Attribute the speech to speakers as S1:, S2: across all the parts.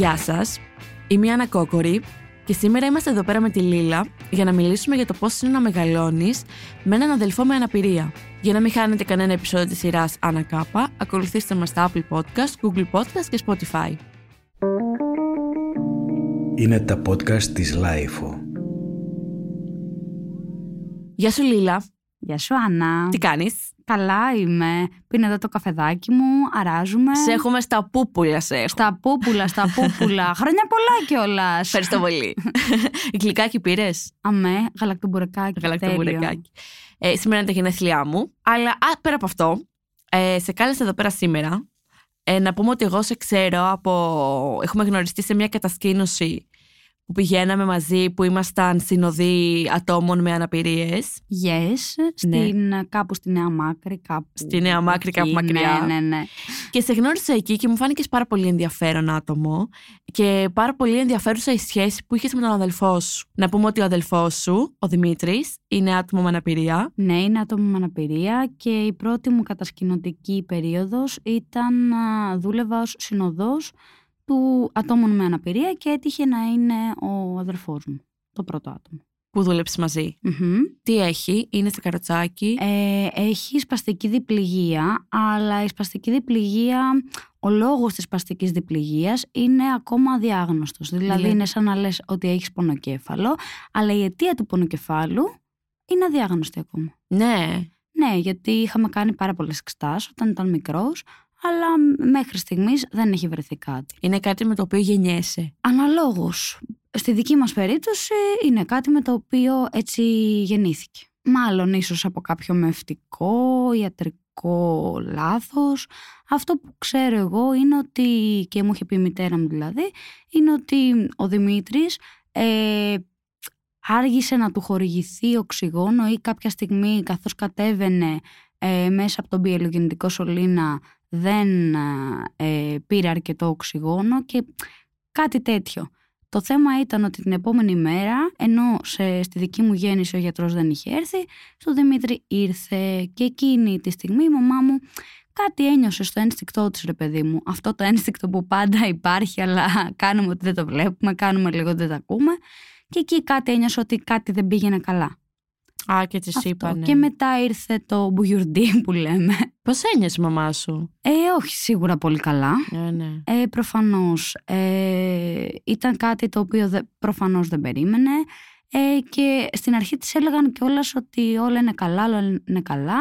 S1: Γεια σας, είμαι η Άννα Κόκορη και σήμερα είμαστε εδώ πέρα με τη Λίλα για να μιλήσουμε για το πώς είναι να μεγαλώνεις με έναν αδελφό με αναπηρία. Για να μην χάνετε κανένα επεισόδιο της σειράς Άννα Κάπα, ακολουθήστε μας στα Apple Podcast, Google Podcast και Spotify.
S2: Είναι τα podcast της LiFO.
S1: Γεια σου Λίλα,
S3: Γεια σου, Άννα.
S1: τι κάνεις;
S3: Καλά είμαι. Πίνω εδώ το καφεδάκι μου, αράζουμε.
S1: Σε έχουμε στα πούπουλα σε έχω.
S3: Στα πούπουλα, στα πούπουλα. Χρόνια πολλά κιόλας.
S1: Ευχαριστώ πολύ. Γλυκάκι πήρες;
S3: Αμέ, γαλακτομπουρεκάκι.
S1: Γαλακτομπουρεκάκι. Ε, σήμερα είναι τα γενέθλιά μου. Αλλά α, πέρα από αυτό, ε, σε κάλεσα εδώ πέρα σήμερα ε, να πούμε ότι εγώ σε ξέρω από. Έχουμε γνωριστεί σε μια κατασκήνωση που πηγαίναμε μαζί, που ήμασταν συνοδοί ατόμων με αναπηρίες.
S3: Yes, στην, κάπου στη Νέα Μάκρη. Κάπου
S1: Ναι. Στη Νέα Μάκρη,
S3: εκεί,
S1: κάπου μακριά.
S3: Ναι, ναι, ναι.
S1: Και σε γνώρισα εκεί και μου φάνηκες πάρα πολύ ενδιαφέρον άτομο και πάρα πολύ ενδιαφέρουσα η σχέση που είχες με τον αδελφό σου. Να πούμε ότι ο αδελφός σου, ο Δημήτρης, είναι άτομο με αναπηρία.
S3: Ναι, είναι άτομο με αναπηρία και η πρώτη μου κατασκηνωτική περίοδος ήταν να δούλευα ως συνοδός του ατόμων με αναπηρία και έτυχε να είναι ο αδερφός μου, το πρώτο άτομο.
S1: Που δούλεψες μαζί;
S3: Μμμ.
S1: Τι έχει, είναι στο καροτσάκι;
S3: Ε, έχει σπαστική διπληγία, αλλά η σπαστική διπληγία, ο λόγος της σπαστικής διπληγίας είναι ακόμα αδιάγνωστος. Δηλαδή
S1: Δηλαδή;
S3: είναι σαν να λες ότι έχεις πονοκέφαλο, αλλά η αιτία του πονοκεφάλου είναι αδιάγνωστη ακόμα.
S1: ναι.
S3: Ναι, γιατί είχαμε κάνει πάρα πολλές εξετάσεις όταν ήταν μικρός, αλλά μέχρι στιγμής δεν έχει βρεθεί κάτι.
S1: Είναι κάτι με το οποίο γεννιέσαι.
S3: Αναλόγως, στη δική μας περίπτωση είναι κάτι με το οποίο έτσι γεννήθηκε. Μάλλον ίσως από κάποιο μευτικό, ιατρικό λάθος. Αυτό που ξέρω εγώ είναι ότι, και μου είχε πει η μητέρα μου δηλαδή, είναι ότι ο Δημήτρης ε, άργησε να του χορηγηθεί οξυγόνο ή κάποια στιγμή καθώς κατέβαινε ε, μέσα από τον πιελογεννητικό σωλήνα δεν ε, πήρε αρκετό οξυγόνο και κάτι τέτοιο. Το θέμα ήταν ότι την επόμενη μέρα, ενώ σε, στη δική μου γέννηση ο γιατρός δεν είχε έρθει, στο Δημήτρη ήρθε και εκείνη τη στιγμή η μαμά μου κάτι ένιωσε στο ένστικτό της ρε παιδί μου. Αυτό το ένστικτο που πάντα υπάρχει αλλά κάνουμε ότι δεν το βλέπουμε, κάνουμε λίγο ότι δεν το ακούμε. Και εκεί κάτι ένιωσε ότι κάτι δεν πήγαινε καλά.
S1: Α, και τη
S3: Αυτό.
S1: είπανε.
S3: Και μετά ήρθε το μπουγιουρντί που λέμε.
S1: Πώς ένιωσε η μαμά σου;
S3: Ε, όχι σίγουρα πολύ καλά.
S1: Ναι, ναι.
S3: Ε, προφανώς ε, ήταν κάτι το οποίο δε, προφανώς δεν περίμενε ε, και στην αρχή της έλεγαν κιόλας ότι όλα είναι καλά, όλα είναι καλά.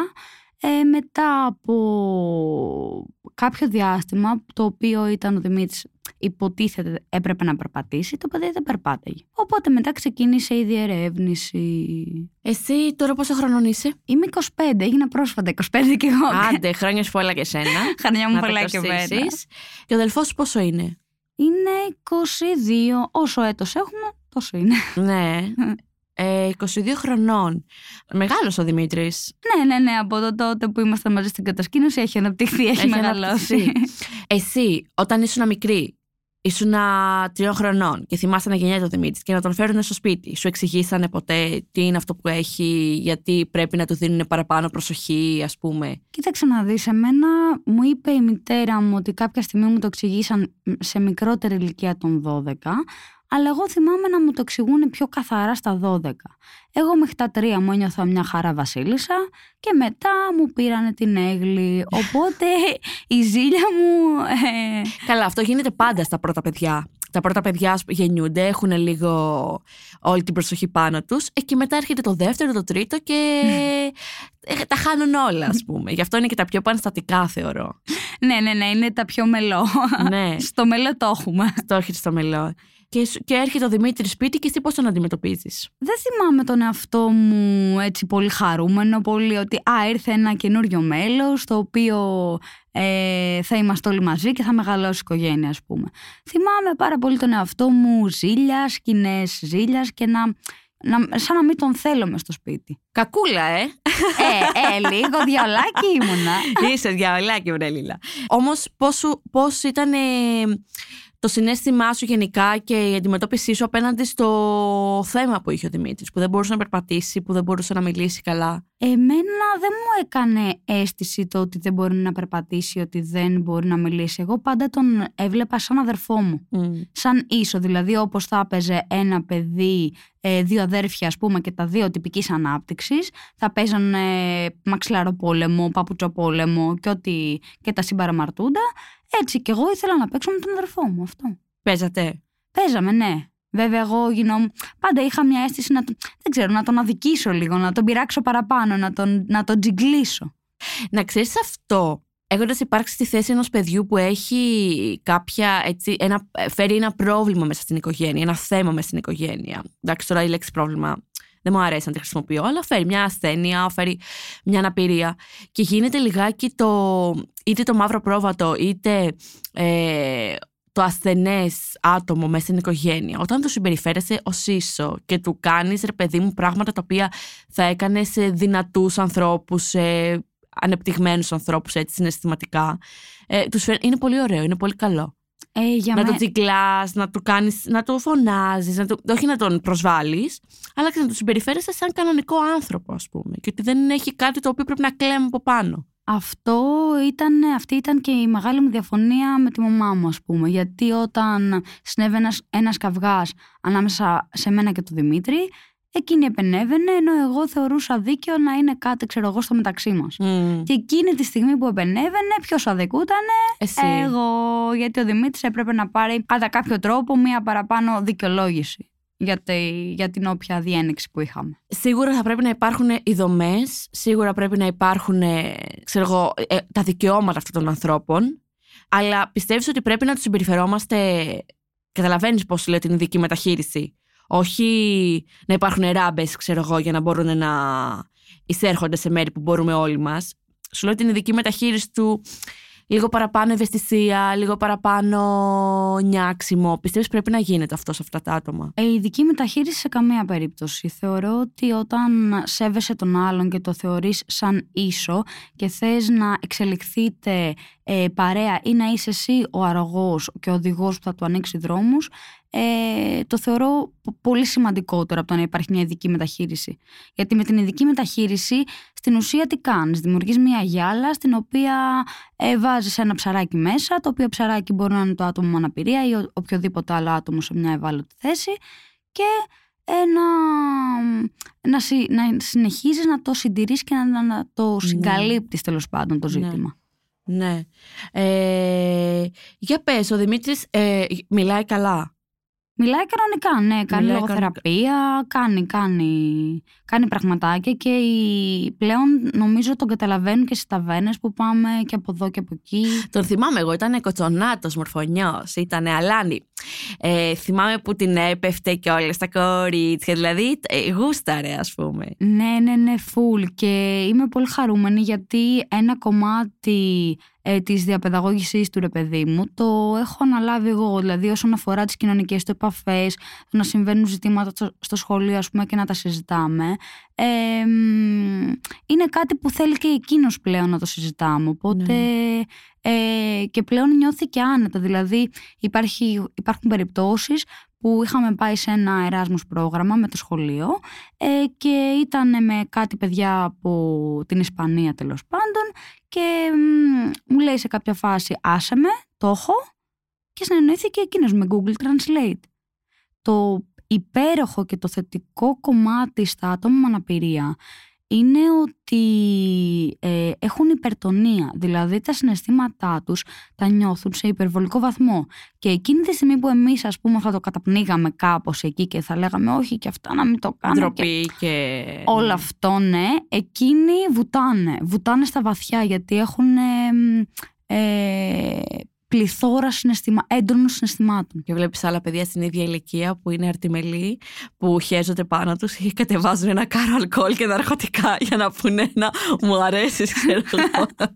S3: Ε, μετά από κάποιο διάστημα, το οποίο ήταν ο Δημήτρης υποτίθεται έπρεπε να περπατήσει, το παιδί δεν περπάταγε. Οπότε μετά ξεκίνησε η διερεύνηση.
S1: Εσύ τώρα πόσο χρονών είσαι;
S3: Είμαι 25, έγινα πρόσφατα 25 κι εγώ.
S1: Άντε, χρόνια σου πολλά και εσένα.
S3: Χαρνιά μου
S1: να τα
S3: πολλά και εμένα.
S1: κοστίσεις. Και ο αδελφός σου πόσο είναι;
S3: Είναι 22. Όσο έτος έχουμε, τόσο είναι.
S1: ναι. Ε, 22 χρονών. Μεγάλος ο Δημήτρης.
S3: ναι, ναι, ναι. Από το τότε που ήμασταν μαζί στην κατασκήνωση έχει αναπτυχθεί, έχει, μεγαλώσει.
S1: Εσύ, όταν ήσουν μικρή, ήσουν τριών χρονών και θυμάσαι να γεννιέται ο Δημήτρης και να τον φέρουν στο σπίτι. Σου εξηγήσανε ποτέ τι είναι αυτό που έχει, γιατί πρέπει να του δίνουν παραπάνω προσοχή, ας πούμε;
S3: Κοίταξε να δεις, εμένα μου είπε η μητέρα μου ότι κάποια στιγμή μου το εξηγήσαν σε μικρότερη ηλικία των 12, αλλά εγώ θυμάμαι να μου το εξηγούν πιο καθαρά στα 12. Εγώ μέχρι τα τρία μου ένιωθα μια χαρά βασίλισσα και μετά μου πήρανε την έγλη. Οπότε η ζήλια μου... ε,
S1: Καλά, αυτό γίνεται πάντα στα πρώτα παιδιά. Τα πρώτα παιδιά που γεννιούνται έχουν λίγο όλη την προσοχή πάνω τους ε, και μετά έρχεται το δεύτερο, το τρίτο και ε, τα χάνουν όλα ας πούμε. Γι' αυτό είναι και τα πιο πανστατικά θεωρώ.
S3: ναι, ναι, ναι, είναι τα πιο μελό.
S1: ναι,
S3: Στο μελό το έχουμε.
S1: το έχεις στο μελό. Και, σου- και έρχεται ο Δημήτρης σπίτι και εσύ πώς τον αντιμετωπίζεις;
S3: Δεν θυμάμαι τον εαυτό μου έτσι πολύ χαρούμενο, πολύ ότι α, ήρθε ένα καινούριο μέλος το οποίο ε, θα είμαστε όλοι μαζί και θα μεγαλώσει η οικογένεια ας πούμε. Θυμάμαι πάρα πολύ τον εαυτό μου ζήλιας, σκηνές ζήλιας και να, να, σαν να μην τον θέλω μες στο σπίτι.
S1: Κακούλα, ε!
S3: ε, ε, λίγο διαολάκι ήμουνα.
S1: Είσαι διαολάκι, βρε Λίλα. Όμως, πώς ήταν ε, το συνέστημά σου γενικά και η αντιμετώπιση σου απέναντι στο θέμα που είχε ο Δημήτρης, που δεν μπορούσε να περπατήσει, που δεν μπορούσε να μιλήσει καλά;
S3: Εμένα δεν μου έκανε αίσθηση το ότι δεν μπορεί να περπατήσει, ότι δεν μπορεί να μιλήσει. Εγώ πάντα τον έβλεπα σαν αδερφό μου. Σαν ίσο, δηλαδή όπως θα έπαιζε ένα παιδί, ε, δύο αδέρφια ας πούμε και τα δύο τυπικής ανάπτυξης, θα παίζαν ε, μαξιλαροπόλεμο, παπουτσοπόλεμο και, ότι, και τα συμπαραμαρτούντα. Έτσι και εγώ ήθελα να παίξω με τον αδερφό μου αυτό.
S1: Παίζατε;
S3: Παίζαμε, ναι. Βέβαια, εγώ γινόμουν. Πάντα είχα μια αίσθηση να τον. Δεν ξέρω, να τον αδικήσω λίγο, να τον πειράξω παραπάνω, να τον, να τον τζιγκλίσω.
S1: Να ξέρεις αυτό. Έχοντας υπάρξει στη θέση ενός παιδιού που έχει κάποια, έτσι, ένα, φέρει ένα πρόβλημα μέσα στην οικογένεια, ένα θέμα μέσα στην οικογένεια. Εντάξει, τώρα η λέξη πρόβλημα δεν μου αρέσει να τη χρησιμοποιώ, αλλά φέρει μια ασθένεια, φέρει μια αναπηρία. Και γίνεται λιγάκι το, είτε το μαύρο πρόβατο, είτε ε, το ασθενές άτομο μέσα στην οικογένεια, όταν το συμπεριφέρεσαι ως ίσο και του κάνεις ρε παιδί μου πράγματα τα οποία θα έκανε σε δυνατούς ανθρώπους, σε ανεπτυγμένους ανθρώπους έτσι συναισθηματικά, ε, τους είναι πολύ ωραίο, είναι πολύ καλό.
S3: Ε, για
S1: να
S3: με...
S1: το τσιγκλά, να του κάνεις, να το φωνάζεις, να το... όχι να τον προσβάλλεις, αλλά και να του συμπεριφέρεσαι σαν κανονικό άνθρωπο, ας πούμε. Και ότι δεν έχει κάτι το οποίο πρέπει να κλαίμε από πάνω.
S3: Αυτό ήταν, αυτή ήταν και η μεγάλη μου διαφωνία με τη μαμά μου, ας πούμε. Γιατί όταν συνέβη ένας, ένας καυγάς ανάμεσα σε μένα και τον Δημήτρη, εκείνη επενέβαινε, ενώ εγώ θεωρούσα δίκαιο να είναι κάτι, ξέρω εγώ, στο μεταξύ μας. Και εκείνη τη στιγμή που επενέβαινε, ποιος αδικούτανε,
S1: Εσύ.
S3: εγώ. Γιατί ο Δημήτρης έπρεπε να πάρει κατά κάποιο τρόπο μία παραπάνω δικαιολόγηση για, τη- για την όποια διένεξη που είχαμε.
S1: Σίγουρα θα πρέπει να υπάρχουν οι δομές, σίγουρα πρέπει να υπάρχουν ε, ξέρω εγώ, ε, τα δικαιώματα αυτών των ανθρώπων, αλλά πιστεύεις ότι πρέπει να τους συμπεριφερόμαστε. Καταλαβαίνεις πώς λέω την ειδική μεταχείριση; Όχι να υπάρχουν ράμπες, ξέρω εγώ, για να μπορούν να εισέρχονται σε μέρη που μπορούμε όλοι μας. Σου λέω την ειδική μεταχείριση του λίγο παραπάνω ευαισθησία, λίγο παραπάνω νιάξιμο. Πιστεύεις πρέπει να γίνεται αυτό σε αυτά τα άτομα;
S3: Ε, Η ειδική μεταχείριση σε καμία περίπτωση. Θεωρώ ότι όταν σέβεσαι τον άλλον και το θεωρείς σαν ίσο και θες να εξελιχθείτε ε, παρέα ή να είσαι εσύ ο αρρωγός και ο οδηγός που θα του ανοίξει δρόμους, ε, το θεωρώ πο- πολύ σημαντικότερο από το να υπάρχει μια ειδική μεταχείριση. Γιατί με την ειδική μεταχείριση, στην ουσία τι κάνεις, δημιουργείς μια γυάλα στην οποία ε, βάζεις ένα ψαράκι μέσα, το οποίο ψαράκι μπορεί να είναι το άτομο με αναπηρία ή ο- οποιοδήποτε άλλο άτομο σε μια ευάλωτη θέση και ε, να, να, συ- να συνεχίζεις να το συντηρείς και να, να το συγκαλύπτεις τέλος πάντων το
S1: Ναι.
S3: ζήτημα.
S1: Ναι. Ε, για πες, ο Δημήτρης ε, μιλάει καλά.
S3: Μιλάει κανονικά, ναι, κάνει
S1: Μιλάει
S3: λογοθεραπεία, κάνει, κάνει, κάνει πραγματάκια και οι, πλέον νομίζω τον καταλαβαίνουν και στις ταβέρνες που πάμε και από εδώ και από εκεί.
S1: Τον θυμάμαι εγώ, ήταν κοτσονάτος, μορφωνιός, ήταν αλάνι. Ε, θυμάμαι που την έπεφτε και όλα στα κορίτσια, δηλαδή ε, γούσταρε ας πούμε.
S3: Ναι, ναι, ναι, full και είμαι πολύ χαρούμενη γιατί ένα κομμάτι ε, της διαπαιδαγώγησης του ρε παιδί μου το έχω αναλάβει εγώ, δηλαδή όσον αφορά τις κοινωνικές του επαφές, το να συμβαίνουν ζητήματα στο- στο σχολείο ας πούμε και να τα συζητάμε. Ε, μ, είναι κάτι που θέλει και εκείνος πλέον να το συζητάμε, οπότε ε, και πλέον νιώθει και άνετα, δηλαδή υπάρχει, υπάρχουν περιπτώσεις που είχαμε πάει σε ένα εράσμος πρόγραμμα με το σχολείο ε, και ήταν με κάτι παιδιά από την Ισπανία τέλος πάντων και μ, μου λέει σε κάποια φάση άσε με, το έχω και συνεννοήθηκε εκείνος με Google Translate. Το υπέροχο και το θετικό κομμάτι στα άτομα με αναπηρία είναι ότι ε, έχουν υπερτονία, δηλαδή τα συναισθήματά τους τα νιώθουν σε υπερβολικό βαθμό. Και εκείνη τη στιγμή που εμείς ας πούμε θα το καταπνίγαμε κάπως εκεί και θα λέγαμε όχι και αυτά να μην το κάνω και
S1: Ντροπή και...
S3: όλο
S1: ναι.
S3: αυτό ναι, εκείνοι βουτάνε, βουτάνε στα βαθιά γιατί έχουν ε, μ, ε, πληθώρα συναισθημα... έντονων συναισθημάτων.
S1: Και βλέπεις άλλα παιδιά στην ίδια ηλικία που είναι αρτιμελοί, που χέζονται πάνω τους ή κατεβάζουν ένα κάρο αλκοόλ και ναρκωτικά για να πούνε ένα μου αρέσεις, ξέρω εγώ.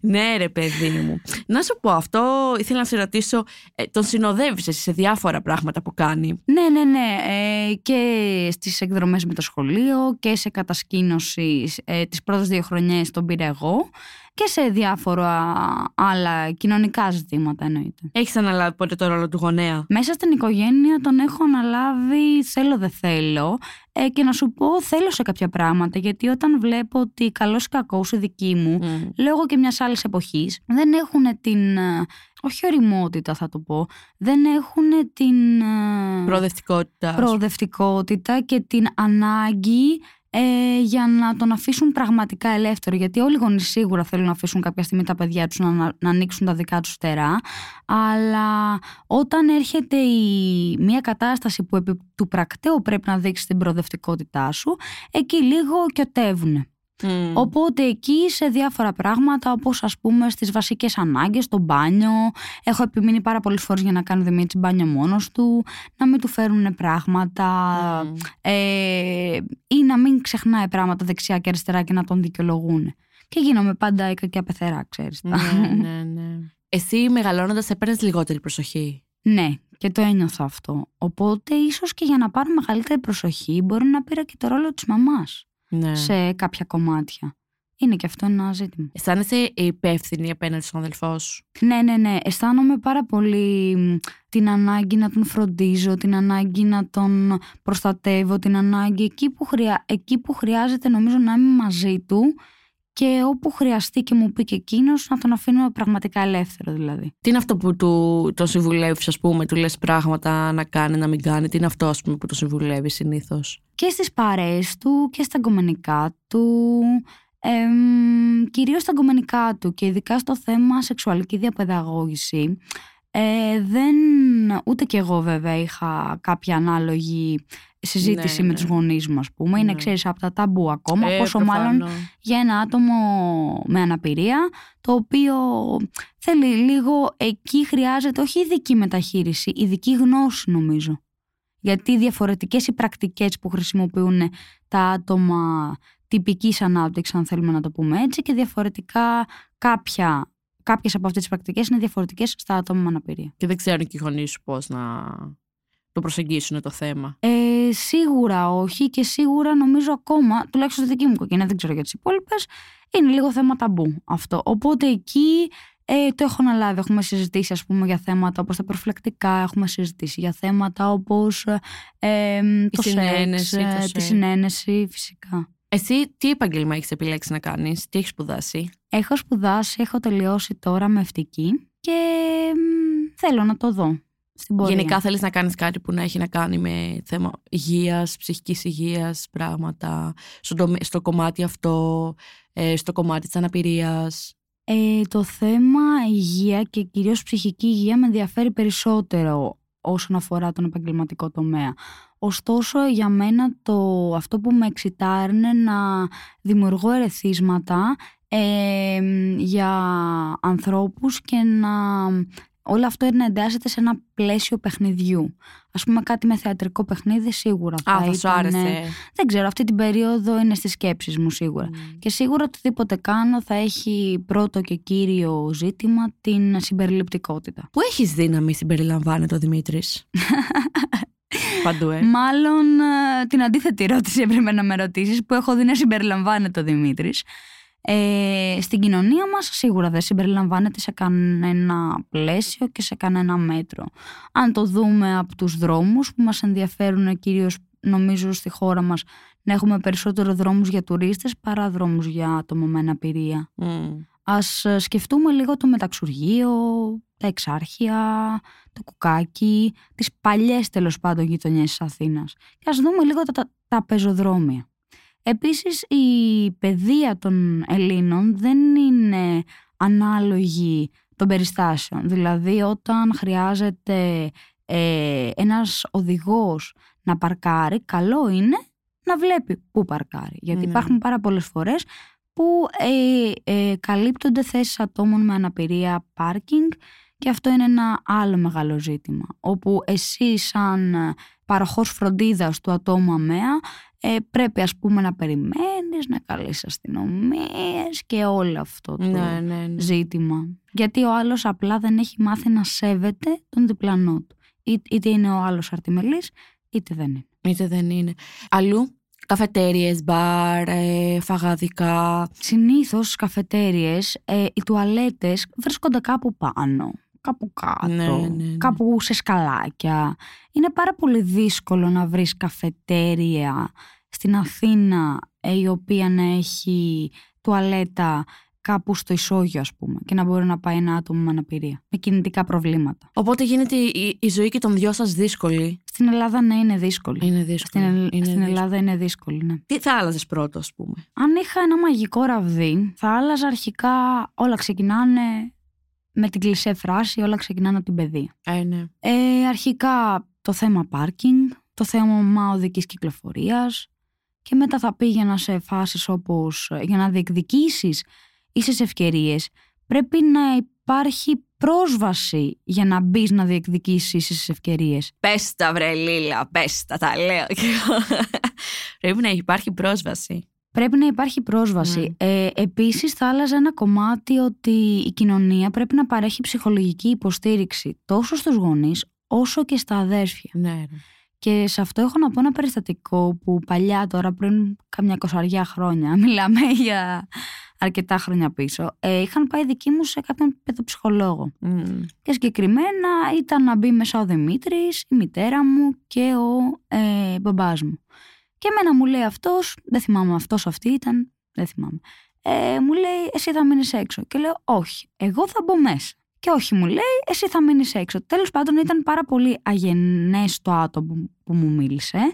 S1: ναι ρε παιδί μου. Να σου πω αυτό, ήθελα να σε ρωτήσω, ε, τον συνοδεύεις εσύ σε διάφορα πράγματα που κάνει;
S3: Ναι, ναι, ναι. Ε, και στις εκδρομές με το σχολείο και σε κατασκήνωση ε, τις πρώτες δύο χρονιές τον πήρα εγώ. Και σε διάφορα άλλα κοινωνικά ζητήματα εννοείται.
S1: Έχεις αναλάβει ποτέ το ρόλο του γονέα;
S3: Μέσα στην οικογένεια τον έχω αναλάβει θέλω δεν θέλω ε, και να σου πω θέλω σε κάποια πράγματα γιατί όταν βλέπω ότι καλός ή κακός η δική μου
S1: Μμ.
S3: λόγω και μιας άλλης εποχής δεν έχουν την ε, όχι οριμότητα θα το πω δεν έχουν την ε,
S1: Προοδευτικότητα.
S3: προοδευτικότητα και την ανάγκη ε, για να τον αφήσουν πραγματικά ελεύθερο. Γιατί όλοι οι γονείς σίγουρα θέλουν να αφήσουν κάποια στιγμή τα παιδιά τους να, να, να ανοίξουν τα δικά τους φτερά. Αλλά όταν έρχεται η, μια κατάσταση που επί του πρακτέου πρέπει να δείξει την προοδευτικότητά σου, εκεί λίγο κιωτεύουν.
S1: Μμ.
S3: Οπότε εκεί σε διάφορα πράγματα όπως ας πούμε στις βασικές ανάγκες, το μπάνιο, έχω επιμείνει πάρα πολλές φορές για να κάνει ο Δημήτρης μπάνιο μόνος του, να μην του φέρουν πράγματα
S1: Μμ.
S3: ε, ή να μην ξεχνάει πράγματα δεξιά και αριστερά και να τον δικαιολογούν. Και γίνομαι πάντα η κακιά πεθερά, ξέρεις. τα.
S1: ναι, ναι, ναι. Εσύ μεγαλώνοντας έπαιρνες λιγότερη προσοχή.
S3: ναι, και το ένιωθα αυτό. Οπότε ίσως και για να πάρω μεγαλύτερη προσοχή μπορεί να πήρα και το ρόλο της μαμάς
S1: Ναι.
S3: σε κάποια κομμάτια. Είναι και αυτό ένα ζήτημα.
S1: Αισθάνεσαι υπεύθυνη απέναντι στον αδελφό σου;
S3: Ναι, ναι, ναι. Αισθάνομαι πάρα πολύ μ, την ανάγκη να τον φροντίζω, την ανάγκη να τον προστατεύω, την ανάγκη εκεί που, χρειά... εκεί που χρειάζεται νομίζω να είμαι μαζί του και όπου χρειαστεί και μου πει και εκείνος να τον αφήνω πραγματικά ελεύθερο δηλαδή.
S1: Τι είναι αυτό που του, τον συμβουλεύεις, ας πούμε, του λες πράγματα να κάνει, να μην κάνει; Τι είναι αυτό, ας πούμε, που τον συμβουλεύεις συνήθως;
S3: Και στις παρέες του και στα γκομενικά του, εμ, κυρίως στα γκομενικά του και ειδικά στο θέμα σεξουαλική διαπαιδαγώγηση. Ε, δεν, ούτε κι εγώ βέβαια είχα κάποια ανάλογη συζήτηση
S1: Ναι,
S3: με
S1: ναι.
S3: τους γονείς μου ας πούμε. Είναι
S1: Ναι.
S3: ξέρεις από τα ταμπού ακόμα,
S1: Ε,
S3: πόσο μάλλον
S1: προφανώς.
S3: για ένα άτομο με αναπηρία το οποίο θέλει λίγο εκεί χρειάζεται όχι ειδική μεταχείριση, ειδική γνώση νομίζω. Γιατί διαφορετικές οι πρακτικές που χρησιμοποιούν τα άτομα τυπικής ανάπτυξης αν θέλουμε να το πούμε έτσι και διαφορετικά κάποια, κάποιες από αυτές τις πρακτικές είναι διαφορετικές στα άτομα με αναπηρία.
S1: Και δεν ξέρουν και οι γονείς σου πώς να το προσεγγίσουν το θέμα;
S3: Ε, σίγουρα όχι και σίγουρα νομίζω ακόμα, τουλάχιστον στη δική μου οικογένεια, δεν ξέρω για τις υπόλοιπες, είναι λίγο θέμα ταμπού αυτό. Οπότε εκεί ε, το έχω αναλάβει. Έχουμε συζητήσει ας πούμε για θέματα όπως τα προφυλακτικά, έχουμε συζητήσει για θέματα όπως ε, ε, το
S1: συνένεση,
S3: σεξ,
S1: το
S3: ε, τη
S1: σεξ.
S3: συνένεση φυσικά.
S1: Εσύ τι επάγγελμα έχεις επιλέξει να κάνεις, τι έχεις σπουδάσει;
S3: Έχω σπουδάσει, έχω τελειώσει τώρα με ευτική και μ, θέλω να το δω στην πορεία.
S1: Γενικά θέλεις να κάνεις κάτι που να έχει να κάνει με θέμα υγείας, ψυχικής υγείας, πράγματα. Στο, τομε- στο κομμάτι αυτό, ε, στο κομμάτι της αναπηρίας.
S3: Ε, το θέμα υγεία και κυρίως ψυχική υγεία με ενδιαφέρει περισσότερο όσον αφορά τον επαγγελματικό τομέα. Ωστόσο, για μένα το, αυτό που με εξητάρει είναι να δημιουργώ ερεθίσματα ε, για ανθρώπους και να όλο αυτό να εντάσσεται σε ένα πλαίσιο παιχνιδιού. Ας πούμε κάτι με θεατρικό παιχνίδι σίγουρα θα
S1: Α, θα σου
S3: ήταν-
S1: άρεσε.
S3: Δεν ξέρω, αυτή την περίοδο είναι στις σκέψεις μου σίγουρα.
S1: Μμ.
S3: Και σίγουρα οτιδήποτε κάνω θα έχει πρώτο και κύριο ζήτημα την συμπεριληπτικότητα.
S1: Πού έχεις δύναμη συμπεριλαμβάνεται ο Δημήτρης; Παντού, ε.
S3: Μάλλον ε, την αντίθετη ερώτηση έπρεπε να με ρωτήσεις που έχω δει να συμπεριλαμβάνεται ο Δημήτρης. Ε, στην κοινωνία μας σίγουρα δεν συμπεριλαμβάνεται σε κανένα πλαίσιο και σε κανένα μέτρο. Αν το δούμε από τους δρόμους που μας ενδιαφέρουν κυρίως νομίζω στη χώρα μας να έχουμε περισσότερο δρόμους για τουρίστες παρά δρόμους για άτομα με αναπηρία.
S1: Μμ.
S3: Ας ε, σκεφτούμε λίγο το μεταξουργείο, τα εξάρχεια, το κουκάκι, τις παλιές τέλος πάντων γειτονιές της Αθήνας. Και ας δούμε λίγο τα, τα, τα πεζοδρόμια. Επίσης η παιδεία των Ελλήνων δεν είναι ανάλογη των περιστάσεων. Δηλαδή όταν χρειάζεται ε, ένας οδηγός να παρκάρει, καλό είναι να βλέπει πού παρκάρει. Γιατί
S1: Ναι.
S3: υπάρχουν πάρα πολλές φορές που ε, ε, καλύπτονται θέσεις ατόμων με αναπηρία πάρκινγκ και αυτό είναι ένα άλλο μεγάλο ζήτημα. Όπου εσύ σαν ε, παροχός φροντίδας του ατόμου αμαία ε, πρέπει ας πούμε να περιμένεις, να καλείς αστυνομίες και όλο αυτό το
S1: Ναι, ναι, ναι.
S3: ζήτημα. Γιατί ο άλλος απλά δεν έχει μάθει να σέβεται τον διπλανό του. Είτε- Είτε είναι ο άλλος αρτιμελής, είτε δεν είναι.
S1: Είτε δεν είναι. Αλλού, Καφετέριες, μπαρ, ε, φαγαδικά.
S3: Συνήθως στι καφετέρειε ε, οι τουαλέτες βρίσκονται κάπου πάνω, κάπου κάτω,
S1: Ναι, ναι, ναι.
S3: κάπου σε σκαλάκια. Είναι πάρα πολύ δύσκολο να βρεις καφετέρια στην Αθήνα ε, η οποία να έχει τουαλέτα κάπου στο ισόγειο ας πούμε και να μπορεί να πάει ένα άτομο με αναπηρία, με κινητικά προβλήματα.
S1: Οπότε γίνεται η, η ζωή και των δυο σας δύσκολη.
S3: Στην Ελλάδα ναι είναι δύσκολη.
S1: Είναι
S3: Στην,
S1: δύσκολη.
S3: Ελλ-
S1: είναι
S3: στην
S1: δύσκολη.
S3: Ελλάδα είναι δύσκολη, ναι.
S1: Τι θα άλλαζες πρώτο, ας πούμε;
S3: Αν είχα ένα μαγικό ραβδί, θα άλλαζα αρχικά όλα ξεκινάνε με την κλισέ φράση, όλα ξεκινάνε από την παιδεία.
S1: Ε, ναι.
S3: Ε, αρχικά το θέμα πάρκινγκ, το θέμα οδικής κυκλοφορίας και μετά θα πήγαινα σε φάσεις όπως ε, για να διεκδικήσεις ίσες ευκαιρίες πρέπει να υπάρχει πρόσβαση για να μπεις να διεκδικήσεις ίσες ευκαιρίες.
S1: Πες τα βρε Λίλα, πες τα, τα λέω. Πρέπει να υπάρχει πρόσβαση.
S3: Πρέπει να υπάρχει πρόσβαση. Ε, επίσης θα άλλαζα ένα κομμάτι ότι η κοινωνία πρέπει να παρέχει ψυχολογική υποστήριξη τόσο στους γονείς όσο και στα αδέρφια.
S1: Ναι, ρε.
S3: Και σε αυτό έχω να πω ένα περιστατικό που παλιά τώρα πριν καμιά κοσαριά χρόνια, μιλάμε για αρκετά χρόνια πίσω, ε, είχαν πάει δικοί μου σε κάποιον παιδοψυχολόγο.
S1: Μμ.
S3: Και συγκεκριμένα ήταν να μπει μέσα ο Δημήτρης, η μητέρα μου και ο ε, μπαμπάς μου. Και εμένα μου λέει αυτός, δεν θυμάμαι αυτός αυτή ήταν, δεν θυμάμαι. Ε, μου λέει εσύ θα μείνεις έξω. Και λέω όχι, εγώ θα μπω μέσα. Και όχι μου λέει εσύ θα μείνεις έξω. Τέλος πάντων ήταν πάρα πολύ αγενές το άτομο που- που μου μίλησε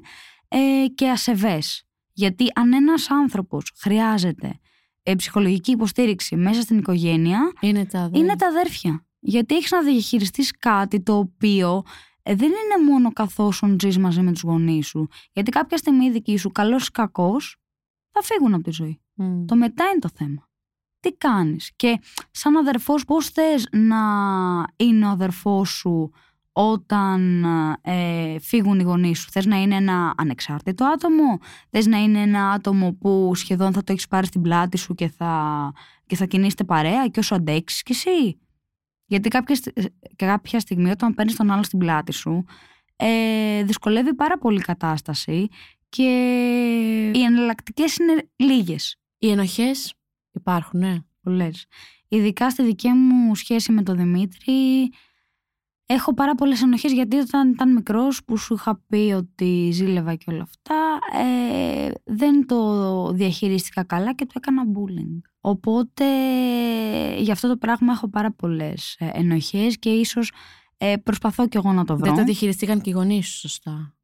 S3: ε, και ασεβές. Γιατί αν ένας άνθρωπος χρειάζεται ε, ψυχολογική υποστήριξη μέσα στην οικογένεια,
S1: Είναι τα δε.
S3: είναι τα αδέρφια. Γιατί έχεις να διαχειριστείς κάτι το οποίο ε, δεν είναι μόνο καθόσον ζει μαζί με τους γονείς σου. Γιατί κάποια στιγμή οι δικοί σου, καλός ή κακός, θα φύγουν από τη ζωή.
S1: Μμ.
S3: Το μετά είναι το θέμα. Τι κάνεις; Και σαν αδερφός πώς θες να είναι ο αδερφός σου όταν ε, φύγουν οι γονείς σου; Θες να είναι ένα ανεξάρτητο άτομο, θες να είναι ένα άτομο που σχεδόν θα το έχεις πάρει στην πλάτη σου και θα, και θα κινείστε παρέα και όσο αντέξεις κι εσύ; Γιατί κάποια, στι- και κάποια στιγμή όταν παίρνεις τον άλλο στην πλάτη σου ε, δυσκολεύει πάρα πολύ η κατάσταση και οι εναλλακτικές είναι λίγες.
S1: Οι ενοχές υπάρχουν, ναι.
S3: Πολλές. Ειδικά στη δική μου σχέση με τον Δημήτρη έχω πάρα πολλές ενοχές γιατί όταν ήταν μικρός που σου είχα πει ότι ζήλευα και όλα αυτά ε, δεν το διαχειρίστηκα καλά και το έκανα bullying. Οπότε γι' αυτό το πράγμα έχω πάρα πολλές ε, ενοχές και ίσως ε, προσπαθώ κι εγώ να το βρω.
S1: Δεν τα διαχειριστήκαν και οι γονείς σου σωστά.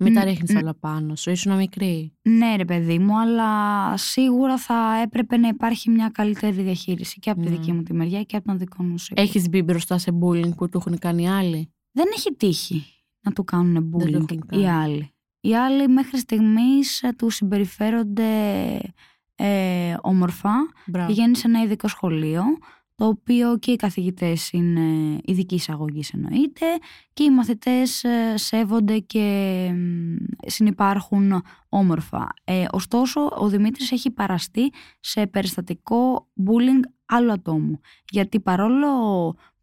S1: Μην τα
S3: Μ,
S1: ρίχνεις
S3: μ.
S1: όλα πάνω σου. Ήσουν μικρή.
S3: Ναι, ρε παιδί μου, αλλά σίγουρα θα έπρεπε να υπάρχει μια καλύτερη διαχείριση και από τη
S1: Ναι.
S3: δική μου τη μεριά και από τον δικό μου σύλλογο.
S1: Έχεις μπει μπροστά σε bullying που του έχουν κάνει άλλοι;
S3: Δεν έχει τύχει να του κάνουν
S1: το
S3: bullying
S1: έχουν κάνει.
S3: οι άλλοι. Οι άλλοι μέχρι στιγμής ε, του συμπεριφέρονται ε, όμορφα.
S1: Μπράβο.
S3: Πηγαίνεις σε ένα ειδικό σχολείο, το οποίο και οι καθηγητές είναι ειδική εισαγωγής εννοείται και οι μαθητές ε, σέβονται και μ, συνυπάρχουν όμορφα. Ε, ωστόσο, ο Δημήτρης έχει παραστεί σε περιστατικό bullying άλλου ατόμου. Γιατί παρόλο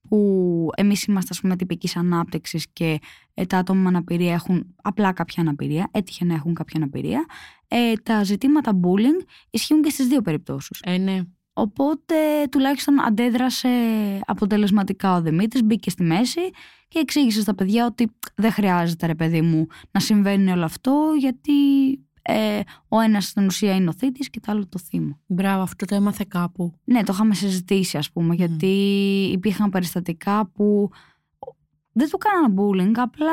S3: που εμείς είμαστε ας πούμε τυπικής ανάπτυξης και ε, τα άτομα με αναπηρία έχουν απλά κάποια αναπηρία, έτυχε να έχουν κάποια αναπηρία, ε, τα ζητήματα bullying ισχύουν και στις δύο περιπτώσεις.
S1: Ε, ναι.
S3: Οπότε τουλάχιστον αντέδρασε αποτελεσματικά ο Δημήτρης, μπήκε στη μέση και εξήγησε στα παιδιά ότι δεν χρειάζεται ρε παιδί μου να συμβαίνει όλο αυτό γιατί ε, ο ένας στην ουσία είναι ο θήτης και το άλλο το θύμα.
S1: Μπράβο, αυτό το έμαθε κάπου.
S3: Ναι, το είχαμε συζητήσει ας πούμε γιατί υπήρχαν περιστατικά που δεν του κάνανε bullying, απλά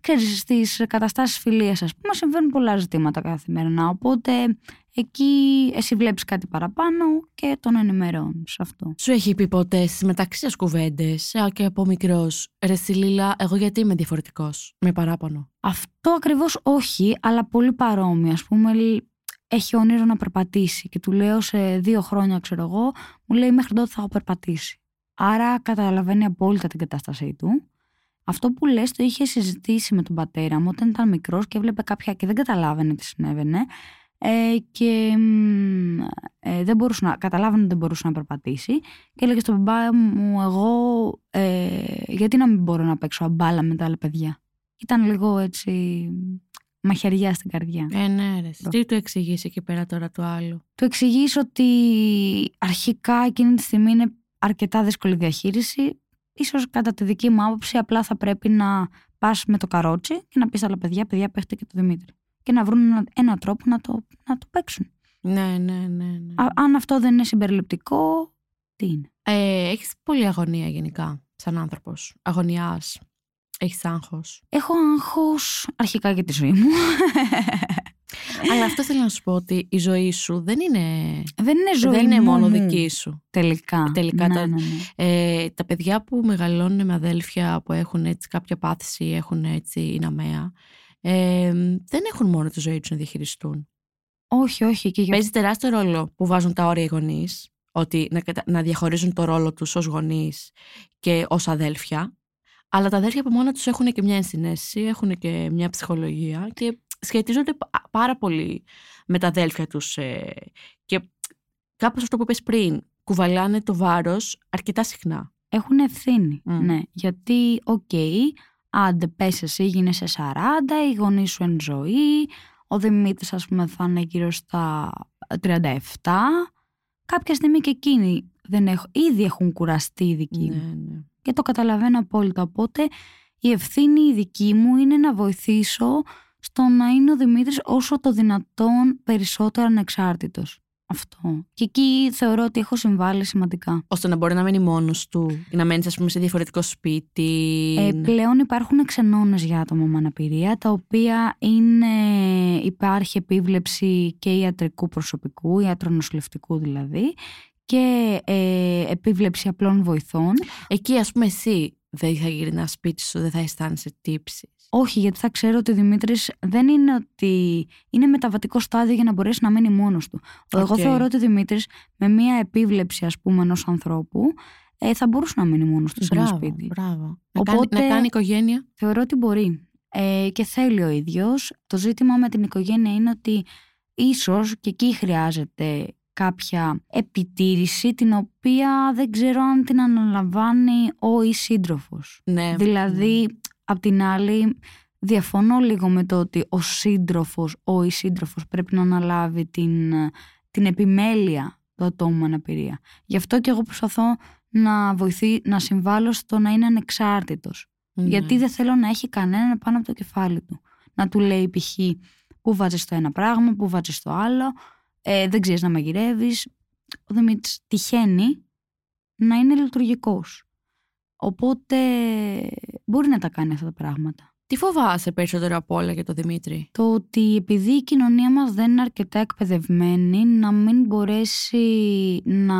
S3: ξέρεις στις καταστάσεις φιλίας ας πούμε συμβαίνουν πολλά ζητήματα καθημερινά οπότε εκεί εσύ βλέπεις κάτι παραπάνω και τον ενημερώνεις αυτό.
S1: Σου έχει πει ποτέ στις μεταξύ σας κουβέντες α, και από μικρός. Ρε Σιλίλα, εγώ γιατί είμαι διαφορετικός. Με παράπονο.
S3: Αυτό ακριβώς όχι, αλλά πολύ παρόμοιο. Ας πούμε, λ- έχει όνειρο να περπατήσει και του λέω σε δύο χρόνια, ξέρω εγώ, μου λέει μέχρι τότε θα έχω περπατήσει. Άρα καταλαβαίνει απόλυτα την κατάστασή του. Αυτό που λες το είχε συζητήσει με τον πατέρα μου όταν ήταν μικρός και έβλεπε κάποια και δεν καταλάβαινε τι συνέβαινε ε, και μ, ε, δεν μπορούσε να, καταλάβαινε ότι δεν μπορούσε να περπατήσει και έλεγε στον μπαμπά μου εγώ ε, γιατί να μην μπορώ να παίξω μπάλα με τα άλλα παιδιά; Ήταν λίγο έτσι μαχαιριά στην καρδιά.
S1: Ε, ναι, ρε. Τι του εξηγήσει εκεί πέρα τώρα του άλλου;
S3: Του εξηγήσω ότι αρχικά εκείνη τη στιγμή είναι αρκετά δύσκολη διαχείριση. Ίσως κατά τη δική μου άποψη απλά θα πρέπει να πας με το καρότσι και να πεις άλλα παιδιά, παιδιά παίχτε και το Δημήτρη. Και να βρουν ένα, ένα τρόπο να το, να το παίξουν.
S1: Ναι, ναι, ναι. ναι.
S3: Α- αν αυτό δεν είναι συμπεριληπτικό, τι είναι;
S1: Ε, έχεις πολύ αγωνία γενικά, σαν άνθρωπος. Αγωνιάς. Έχεις άγχος.
S3: Έχω άγχος αρχικά για τη ζωή μου.
S1: Αλλά αυτό θέλω να σου πω ότι η ζωή σου δεν είναι,
S3: δεν είναι ζωή
S1: δεν είναι μόνο
S3: μου.
S1: δική σου.
S3: Τελικά.
S1: Τελικά
S3: ναι,
S1: τα-
S3: ναι, ναι.
S1: Ε, τα παιδιά που μεγαλώνουν με αδέλφια που έχουν έτσι κάποια πάθηση, έχουν έτσι είναι αμαία, ε, δεν έχουν μόνο τη ζωή τους να διαχειριστούν.
S3: Όχι, όχι. Και για...
S1: Παίζει τεράστιο ρόλο που βάζουν τα όρια οι γονείς, ότι να, κατα- να διαχωρίζουν το ρόλο τους ως γονείς και ως αδέλφια. Αλλά τα αδέλφια από μόνα τους έχουν και μια ενσυναίσθηση, έχουν και μια ψυχολογία και σχετίζονται πα- πάρα πολύ με τα αδέλφια τους. και κάπως αυτό που είπες πριν, κουβαλάνε το βάρος αρκετά συχνά.
S3: Έχουν ευθύνη.
S1: Μμ.
S3: Ναι. Γιατί, οκ, άντε πες εσύ γίνεσαι 40, οι γονείς σου εν ζωή, ο Δημήτρης ας πούμε θα είναι γύρω στα 37. Κάποια στιγμή και εκείνοι δεν έχω, ήδη έχουν κουραστεί οι δικοί μου.
S1: Ναι, ναι.
S3: Και το καταλαβαίνω απόλυτα. Οπότε η ευθύνη η δική μου είναι να βοηθήσω στο να είναι ο Δημήτρης όσο το δυνατόν περισσότερο ανεξάρτητος. Αυτό. Και εκεί θεωρώ ότι έχω συμβάλει σημαντικά.
S1: ώστε να μπορεί να μένει μόνος του ή να μένεις ας πούμε σε διαφορετικό σπίτι.
S3: Ε, πλέον υπάρχουν ξενώνες για άτομα με αναπηρία, τα οποία είναι, υπάρχει επίβλεψη και ιατρικού προσωπικού, ιατρονοσηλευτικού δηλαδή, και ε, επίβλεψη απλών βοηθών.
S1: Εκεί ας πούμε εσύ δεν θα γυρνάς σπίτι σου, δεν θα αισθάνεσαι τύψεις.
S3: Όχι, γιατί θα ξέρω ότι ο Δημήτρης δεν είναι ότι είναι μεταβατικό στάδιο για να μπορέσει να μείνει μόνος του. Εγώ
S1: Οκ.
S3: θεωρώ ότι ο Δημήτρης με μία επίβλεψη ας πούμε ενός ανθρώπου ε, θα μπορούσε να μείνει μόνος του σε ένα
S1: Μπράβο,
S3: σπίτι.
S1: μπράβο. Να,
S3: Οπότε-
S1: κάνει, να κάνει οικογένεια.
S3: Θεωρώ ότι μπορεί ε, και θέλει ο ίδιος. Το ζήτημα με την οικογένεια είναι ότι ίσως και εκεί χρειάζεται κάποια επιτήρηση την οποία δεν ξέρω αν την αναλαμβάνει ο ή σύντροφος.
S1: Ναι.
S3: Δηλαδή, απ' την άλλη, διαφωνώ λίγο με το ότι ο σύντροφος, ο ή σύντροφος πρέπει να αναλάβει την, την επιμέλεια του ατόμου με αναπηρία. Γι' αυτό και εγώ προσπαθώ να βοηθεί, να συμβάλλω στο να είναι ανεξάρτητος.
S1: Ναι.
S3: Γιατί δεν θέλω να έχει κανέναν πάνω από το κεφάλι του. Να του λέει π.χ. πού βάζεις το ένα πράγμα, πού βάζεις το άλλο, ε, δεν ξέρεις να μαγειρεύεις. Ο Δημήτρης τυχαίνει να είναι λειτουργικός. Οπότε μπορεί να τα κάνει αυτά τα πράγματα.
S1: Τι φοβάσαι περισσότερο από όλα για τον Δημήτρη;
S3: Το ότι επειδή η κοινωνία μας δεν είναι αρκετά εκπαιδευμένη να μην μπορέσει να,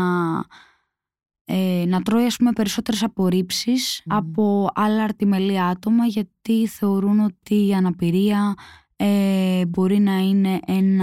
S3: ε, να τρώει ας πούμε περισσότερες απορρίψεις
S1: Μμμ.
S3: από άλλα αρτιμελή άτομα γιατί θεωρούν ότι η αναπηρία ε, μπορεί να είναι ένα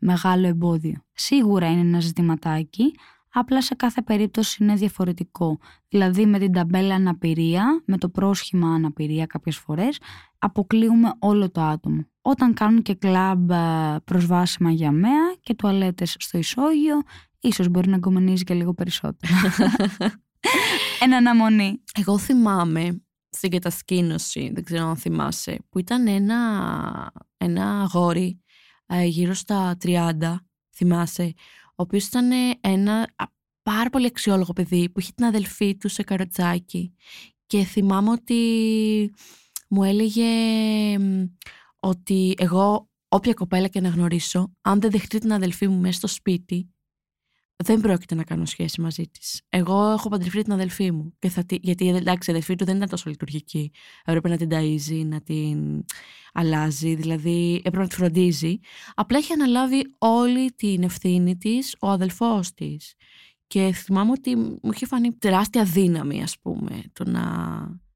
S3: μεγάλο εμπόδιο. Σίγουρα είναι ένα ζητηματάκι, απλά σε κάθε περίπτωση είναι διαφορετικό. Δηλαδή με την ταμπέλα αναπηρία, με το πρόσχημα αναπηρία κάποιες φορές, αποκλείουμε όλο το άτομο. Όταν κάνουν και κλαμπ ε, προσβάσιμα για μέα και τουαλέτες στο ισόγειο, ίσως μπορεί να εγκομενίζει και λίγο περισσότερο. Εν αναμονή.
S1: Εγώ θυμάμαι στην κατασκήνωση, δεν ξέρω αν θυμάσαι, που ήταν ένα, ένα αγόρι ε, γύρω στα 30, θυμάσαι, ο οποίος ήταν ένα α, πάρα πολύ αξιόλογο παιδί που είχε την αδελφή του σε καροτσάκι. Και θυμάμαι ότι μου έλεγε μ, ότι εγώ όποια κοπέλα και να γνωρίσω, αν δεν δεχτεί την αδελφή μου μέσα στο σπίτι, δεν πρόκειται να κάνω σχέση μαζί της. Εγώ έχω παντρευτεί την αδελφή μου. Και θα τη... Γιατί εντάξει, η αδελφή του δεν ήταν τόσο λειτουργική. Έπρεπε να την ταΐζει, να την αλλάζει, δηλαδή έπρεπε να τη φροντίζει. Απλά έχει αναλάβει όλη την ευθύνη της ο αδελφός της. Και θυμάμαι ότι μου είχε φανεί τεράστια δύναμη, ας πούμε, το να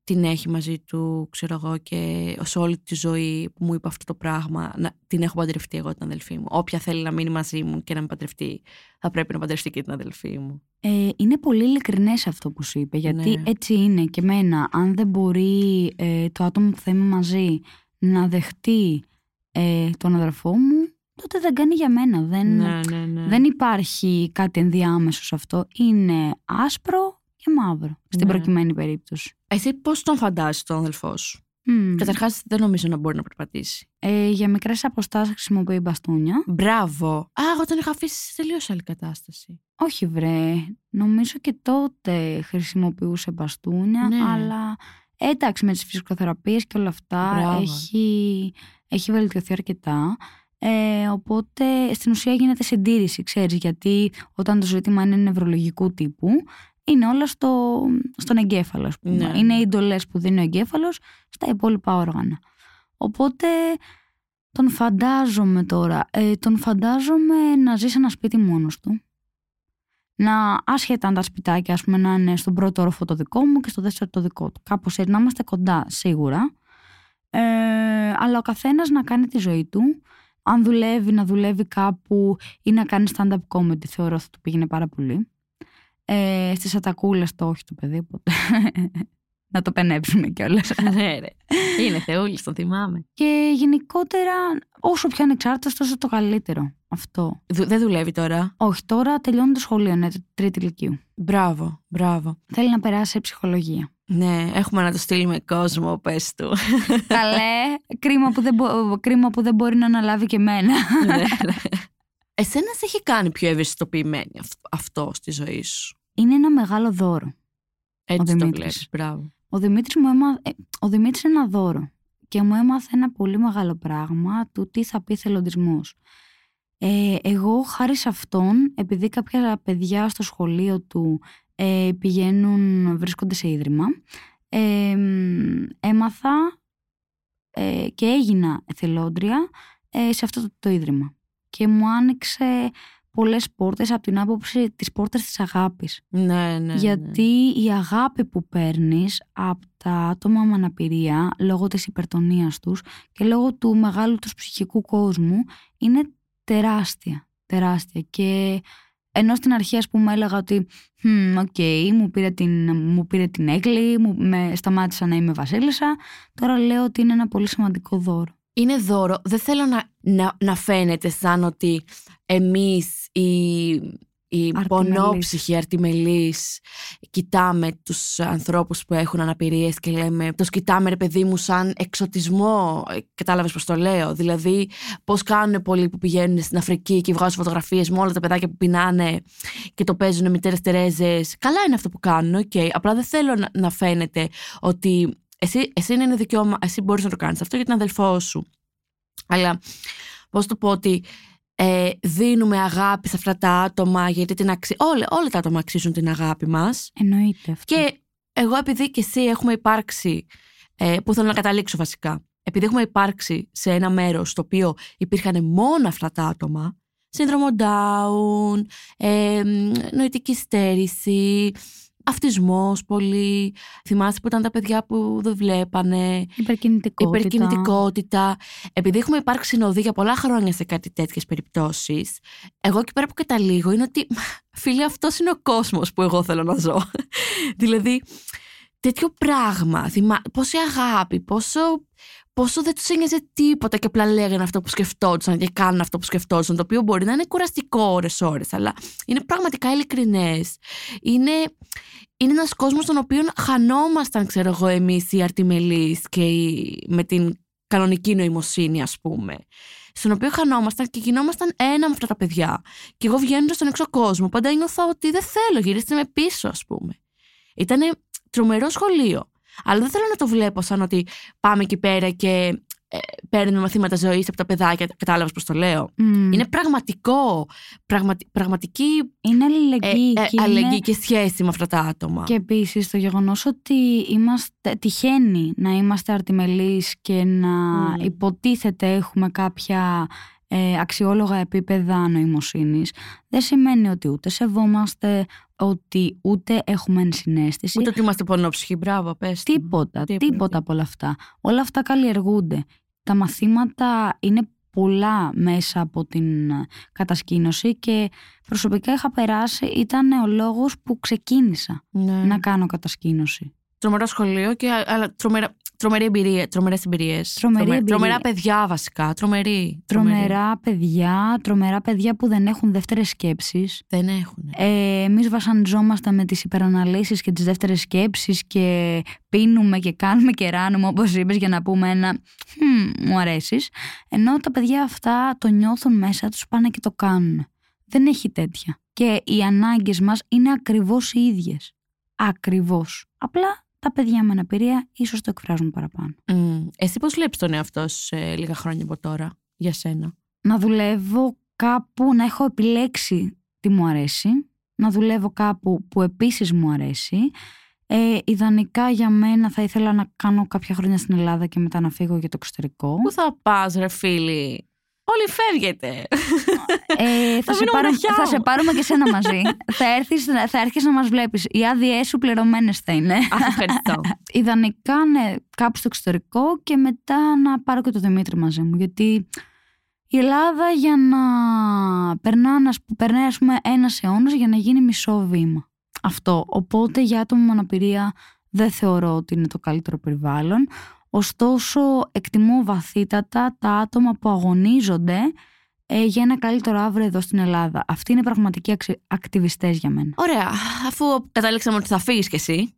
S1: την έχει μαζί του, ξέρω εγώ, και σε όλη τη ζωή που μου είπε αυτό το πράγμα, να την έχω παντρευτεί εγώ την αδελφή μου. Όποια θέλει να μείνει μαζί μου και να με παντρευτεί, θα πρέπει να παντρευτεί και την αδελφή μου.
S3: Ε, είναι πολύ ειλικρινές αυτό που σου είπε, γιατί
S1: Ναι.
S3: έτσι είναι και εμένα. Αν δεν μπορεί ε, το άτομο που θα είμαι μαζί να δεχτεί ε, τον αδερφό μου, τότε δεν κάνει για μένα. Δεν,
S1: ναι, ναι, ναι.
S3: δεν υπάρχει κάτι ενδιάμεσο σε αυτό. Είναι άσπρο και μαύρο, στην
S1: Ναι.
S3: προκειμένη περίπτωση.
S1: Εσύ πώς τον φαντάζεσαι τον αδελφό σου;
S3: Μμμ.
S1: Καταρχάς, δεν νομίζω να μπορεί να περπατήσει.
S3: Ε, για μικρές αποστάσεις χρησιμοποιεί μπαστούνια.
S1: Μπράβο. Α, εγώ τον είχα αφήσει σε τελείως άλλη κατάσταση.
S3: Όχι βρε, νομίζω και τότε χρησιμοποιούσε μπαστούνια,
S1: Ναι.
S3: αλλά εντάξει με τις φυσικοθεραπείες και όλα αυτά
S1: Μπράβο.
S3: έχει, έχει βελτιωθεί αρκετά. Ε, οπότε στην ουσία γίνεται συντήρηση, ξέρεις, γιατί όταν το ζήτημα είναι νευρολογικού τύπου, είναι όλα στο, στον εγκέφαλο, ας πούμε.
S1: Ναι.
S3: Είναι οι εντολές που δίνει ο εγκέφαλος στα υπόλοιπα όργανα. Οπότε τον φαντάζομαι τώρα. Ε, τον φαντάζομαι να ζει σε ένα σπίτι μόνος του. Να άσχετα αν τα σπιτάκια, ας πούμε, να είναι στον πρώτο όροφο το δικό μου και στο δεύτερο το δικό του. Κάπως έτσι, να είμαστε κοντά σίγουρα. Ε, αλλά ο καθένας να κάνει τη ζωή του. Αν δουλεύει, να δουλεύει κάπου ή να κάνει stand-up comedy, θεωρώ ότι του πήγαινε πάρα πολύ. Ε, στις ατακούλες το όχι το παιδί, οπότε να το πενέψουμε κιόλας.
S1: ναι, ρε. Είναι θεούλης, το θυμάμαι.
S3: Και γενικότερα, όσο πιο ανεξάρτητος, τόσο το καλύτερο. Αυτό.
S1: Δου- δεν δουλεύει τώρα.
S3: Όχι, τώρα τελειώνει το σχολείο, ναι, το τρίτη ηλικίου.
S1: Μπράβο, μπράβο.
S3: Θέλει να περάσει σε ψυχολογία.
S1: Ναι, έχουμε να το στείλουμε κόσμο, πες του.
S3: Καλέ, κρίμα που, δεν μπο- κρίμα που δεν μπορεί να αναλάβει και εμένα.
S1: Ναι, ναι. Εσένα σε έχει κάνει πιο ευαισθητοποιημένη αυ- αυτό στη ζωή σου;
S3: Είναι ένα μεγάλο δώρο.
S1: Έτσι το
S3: Δημήτρης.
S1: βλέπεις, μπράβο.
S3: Ο Δημήτρης, μου έμα... ε, ο Δημήτρης είναι ένα δώρο και μου έμαθε ένα πολύ μεγάλο πράγμα του τι θα πει θελοντισμός. Ε, εγώ χάρη σε αυτόν, επειδή κάποια παιδιά στο σχολείο του ε, πηγαίνουν, βρίσκονται σε ίδρυμα, ε, μ, έμαθα ε, και έγινα εθελόντρια ε, σε αυτό το, το ίδρυμα. Και μου άνοιξε πολλές πόρτες από την άποψη της πόρτας της αγάπης.
S1: Ναι, ναι, ναι.
S3: Γιατί η αγάπη που παίρνεις από τα άτομα με αναπηρία λόγω της υπερτονίας τους και λόγω του μεγάλου τους ψυχικού κόσμου είναι τεράστια, τεράστια. Και ενώ στην αρχή ας πούμε έλεγα ότι «Χμ, οκ, μου, πήρε την, μου πήρε την αίγλη, μου, με σταμάτησα να είμαι βασίλισσα, τώρα λέω ότι είναι ένα πολύ σημαντικό δώρο.
S1: Είναι δώρο. Δεν θέλω να, να, να φαίνεται σαν ότι εμείς οι, οι
S3: Αρτιμελείς.
S1: πονόψυχοι αρτιμελείς κοιτάμε τους ανθρώπους που έχουν αναπηρίες και λέμε τους κοιτάμε ρε παιδί μου σαν εξωτισμό. Ε, Κατάλαβες πώς το λέω. Δηλαδή πώς κάνουν πολλοί που πηγαίνουν στην Αφρική και βγάζουν φωτογραφίες με όλα τα παιδάκια που πεινάνε και το παίζουν μητέρες Τερέζες. Καλά είναι αυτό που κάνουν, οκ. Απλά δεν θέλω να, να φαίνεται ότι εσύ, εσύ είναι δικαίωμα, εσύ μπορείς να το κάνεις αυτό για την αδελφό σου. Αλλά πώς το πω ότι ε, δίνουμε αγάπη σε αυτά τα άτομα γιατί την αξι... όλα, όλα τα άτομα αξίζουν την αγάπη μας
S3: Εννοείται αυτό.
S1: και εγώ επειδή και εσύ έχουμε υπάρξει ε, που θέλω να καταλήξω βασικά επειδή έχουμε υπάρξει σε ένα μέρος στο οποίο υπήρχαν μόνο αυτά τα άτομα σύνδρομο Down, ε, μ, νοητική στέρηση αυτισμός πολύ θυμάσαι που ήταν τα παιδιά που δεν βλέπανε
S3: Υπερκινητικότητα.
S1: υπερκινητικότητα. Επειδή έχουμε υπάρξει συνοδοί για πολλά χρόνια σε κάτι τέτοιες περιπτώσεις, εγώ εκεί πέρα που καταλήγω είναι ότι φίλε, αυτός είναι ο κόσμος που εγώ θέλω να ζω. δηλαδή, τέτοιο πράγμα. Θυμά... Πόση αγάπη, πόσο, πόσο δεν τους ένοιαζε τίποτα και απλά λέγανε αυτό που σκεφτόντουσαν και κάνουν αυτό που σκεφτόντουσαν. Το οποίο μπορεί να είναι κουραστικό ώρε-ώρε, αλλά είναι πραγματικά ειλικρινές. Είναι, είναι ένας κόσμος στον οποίο χανόμασταν, ξέρω εγώ, εμείς οι αρτιμελείς και οι, με την κανονική νοημοσύνη, ας πούμε. Στον οποίο χανόμασταν και γινόμασταν ένα με αυτά τα παιδιά. Και εγώ βγαίνοντας στον έξω κόσμο, πάντα νιώθω ότι δεν θέλω, γυρίστε με πίσω, ας πούμε. Ήταν τρομερό σχολείο. Αλλά δεν θέλω να το βλέπω σαν ότι πάμε εκεί πέρα και ε, παίρνουμε μαθήματα ζωής από τα παιδάκια. Κατάλαβες πώς το λέω;
S3: Μμ.
S1: Είναι πραγματικό. Πραγματι, πραγματική
S3: Είναι
S1: ε,
S3: αλληλεγγύη.
S1: ε,
S3: και είναι-
S1: αλληλεγγύη και σχέση με αυτά τα άτομα.
S3: Και επίσης το γεγονός ότι είμαστε, τυχαίνει να είμαστε αρτιμελείς και να
S1: Μμμ.
S3: υποτίθεται έχουμε κάποια ε, αξιόλογα επίπεδα νοημοσύνης δεν σημαίνει ότι ούτε σεβόμαστε, ότι ούτε έχουμε ενσυναίσθηση.
S1: Ούτε ότι είμαστε πονόψυχοι. Μπράβο, πες.
S3: Τίποτα,
S1: Τίποτα.
S3: τίποτα, από όλα αυτά. Όλα αυτά καλλιεργούνται. Τα μαθήματα είναι πολλά μέσα από την ε, κατασκήνωση και προσωπικά είχα περάσει, ήταν ο λόγος που ξεκίνησα
S1: Ναι.
S3: να κάνω κατασκήνωση.
S1: Τρομερό σχολείο, και, α- αλλά τρομερα, Τρομερή εμπειρία, τρομερές εμπειρίες.
S3: Τρομερή
S1: Τρομε-
S3: εμπειρία.
S1: Τρομερά παιδιά βασικά. Τρομερή. τρομερή.
S3: Τρομερά παιδιά, τρομερά παιδιά που δεν έχουν δεύτερες σκέψεις.
S1: Δεν έχουν.
S3: Ε, Εμείς βασανιζόμαστε με τις υπεραναλύσεις και τις δεύτερες σκέψεις και πίνουμε και κάνουμε και ράνουμε όπως είπες για να πούμε ένα «Χμ, μου αρέσεις». Ενώ τα παιδιά αυτά το νιώθουν μέσα τους, πάνε και το κάνουν. Δεν έχει τέτοια. Και οι ανάγκες μας είναι ακριβώς οι ίδιες. Ακριβώς. Απλά τα παιδιά με αναπηρία ίσως το εκφράζουν παραπάνω.
S1: Μμ. Εσύ πώς βλέπεις τον εαυτό σου σε λίγα χρόνια από τώρα, για σένα;
S3: να δουλεύω κάπου, να έχω επιλέξει τι μου αρέσει, να δουλεύω κάπου που επίσης μου αρέσει. Ε, ιδανικά για μένα θα ήθελα να κάνω κάποια χρόνια στην Ελλάδα και μετά να φύγω για το εξωτερικό.
S1: Πού θα πας ρε φίλοι. Όλοι φεύγετε.
S3: Ε, θα,
S1: Θα
S3: σε
S1: μείνω
S3: πάρω-
S1: μοναχιά
S3: θα
S1: μου.
S3: σε πάρουμε και σένα μαζί. θα, έρθεις, θα έρχεσαι να μας βλέπεις. Οι άδειές σου πληρωμένες θα είναι.
S1: Αχ, ευχαριστώ.
S3: Ιδανικά ναι, κάπου στο εξωτερικό και μετά να πάρω και το Δημήτρη μαζί μου. Γιατί η Ελλάδα για να περνά, να, σπ- περνάει ας πούμε ένας αιώνας για να γίνει μισό βήμα. Αυτό. Οπότε για άτομα με αναπηρία δεν θεωρώ ότι είναι το καλύτερο περιβάλλον. Ωστόσο εκτιμώ βαθύτατα τα άτομα που αγωνίζονται ε, για ένα καλύτερο αύριο εδώ στην Ελλάδα. Αυτοί είναι πραγματικοί αξι- ακτιβιστές για μένα.
S1: Ωραία. Αφού κατάληξαμε ότι θα φύγεις κι εσύ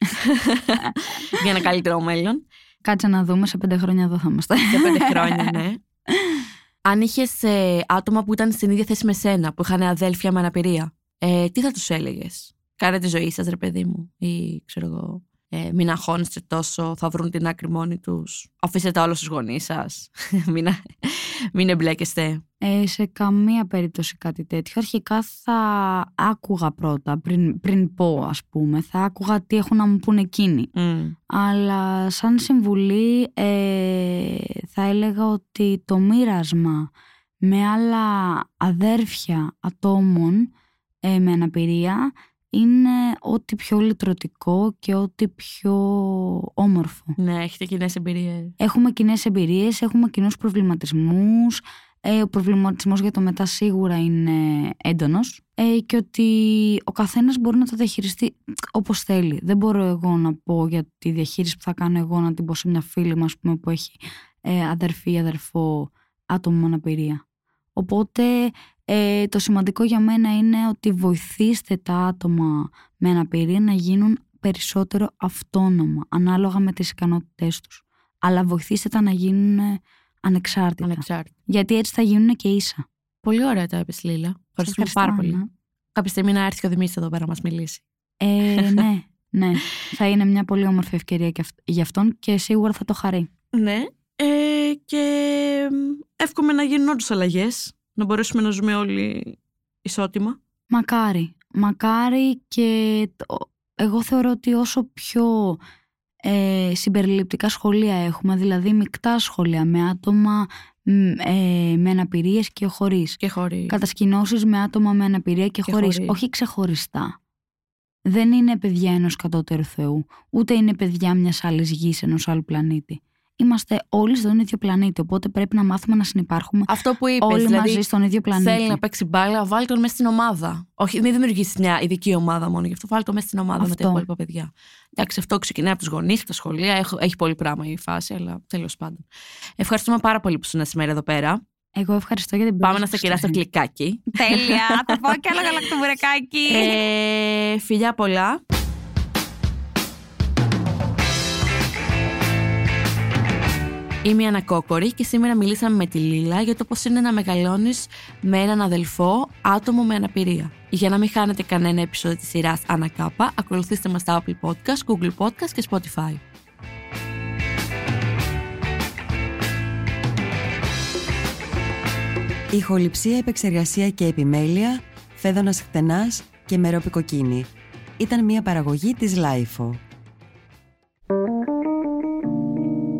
S1: για ένα καλύτερο μέλλον.
S3: Κάτσε να δούμε, σε πέντε χρόνια εδώ θα είμαστε.
S1: Σε πέντε χρόνια, ναι. Αν είχες άτομα που ήταν στην ίδια θέση με σένα, που είχαν αδέλφια με αναπηρία, ε, τι θα τους έλεγες; Κάνε τη ζωή σας, ρε παιδί μου. Ή ξέρω εγώ. Ε, μην αγχώνεστε τόσο, θα βρουν την άκρη μόνοι τους. Αφήστε τα όλα στους γονείς σας. μην, μην εμπλέκεστε.
S3: Ε, σε καμία περίπτωση κάτι τέτοιο. Αρχικά θα άκουγα πρώτα, πριν, πριν πω ας πούμε. Θα άκουγα τι έχουν να μου πούνε εκείνοι.
S1: Μμ.
S3: Αλλά σαν συμβουλή ε, θα έλεγα ότι το μοίρασμα με άλλα αδέρφια ατόμων ε, με αναπηρία είναι ό,τι πιο λυτρωτικό και ό,τι πιο όμορφο.
S1: Ναι, έχετε κοινέ εμπειρίες.
S3: Έχουμε κοινές εμπειρίες, έχουμε κοινούς προβληματισμούς. Ε, ο προβληματισμός για το μετά σίγουρα είναι έντονος. Ε, και ότι ο καθένας μπορεί να το διαχειριστεί όπως θέλει. Δεν μπορώ εγώ να πω για τη διαχείριση που θα κάνω εγώ να την πω σε μια φίλη μου, ας πούμε, που έχει ε, αδερφή ή αδερφό άτομο με αναπηρία. Οπότε ε, το σημαντικό για μένα είναι ότι βοηθήστε τα άτομα με αναπηρία να γίνουν περισσότερο αυτόνομα, ανάλογα με τις ικανότητές τους. Αλλά βοηθήστε τα να γίνουν ε, ανεξάρτητα.
S1: Ανεξάρτητα.
S3: Γιατί έτσι θα γίνουν και ίσα.
S1: Πολύ ωραία τα είπες, Λίλα.
S3: Σας
S1: Ευχαριστούμε πάρα πολύ.
S3: Άννα.
S1: Κάποια στιγμή να έρθει και ο Δημήτρης εδώ πέρα να μας μιλήσει.
S3: Ε, ναι, ναι. Θα είναι μια πολύ όμορφη ευκαιρία και αυ- για αυτόν και σίγουρα θα το χαρεί.
S1: Ναι. Ε, και μ, εύχομαι να γίνουν όντως αλλαγές. Να μπορέσουμε να ζούμε όλοι ισότιμα.
S3: Μακάρι. Μακάρι και το- εγώ θεωρώ ότι όσο πιο ε, συμπεριληπτικά σχολεία έχουμε, δηλαδή μεικτά σχολεία με άτομα μ, ε, με αναπηρίες και χωρίς.
S1: Και χωρίς.
S3: Κατασκηνώσεις με άτομα με αναπηρία και,
S1: Και
S3: χωρίς.
S1: χωρίς.
S3: Όχι ξεχωριστά. Δεν είναι παιδιά ενός κατώτερου Θεού, ούτε είναι παιδιά μιας άλλης γης, ενός άλλου πλανήτη. Είμαστε όλοι στον ίδιο πλανήτη, οπότε πρέπει να μάθουμε να συνεπάρχουμε
S1: Αυτό που είπες,
S3: όλοι
S1: δηλαδή
S3: μαζί στον ίδιο πλανήτη.
S1: θέλει να παίξει μπάλα, βάλει τον μέσα στην ομάδα. Όχι, μην δημιουργήσεις μια ειδική ομάδα μόνο γι' αυτό. Βάλει τον μέσα στην ομάδα με τα
S3: Αυτό.
S1: υπόλοιπα παιδιά. Εντάξει, αυτό ξεκινάει από τους γονείς, από τα σχολεία. Έχω- Έχει πολύ πράγμα η φάση, αλλά τέλος πάντων. Ευχαριστούμε πάρα πολύ που ήσουν σήμερα εδώ πέρα.
S3: Εγώ ευχαριστώ για την
S1: Πάμε να
S3: πρόσκληση.
S1: στα κεράσω κλικάκι.
S3: Τέλεια. Θα πάω κι άλλο γαλακτοβουρεκάκι.
S1: ε, φιλιά πολλά. Είμαι η Ανακόκορη και σήμερα μιλήσαμε με τη Λίλα για το πώς είναι να μεγαλώνεις με έναν αδελφό άτομο με αναπηρία. Για να μην χάνετε κανένα επεισόδιο της σειράς Ανακάπα, ακολουθήστε μας στα Apple Podcast, Google Podcast και Spotify.
S4: Ηχοληψία, επεξεργασία και επιμέλεια, Φαίδωνας Χτενάς και Μερόπη Κοκκίνη. Ήταν μια παραγωγή της LiFO.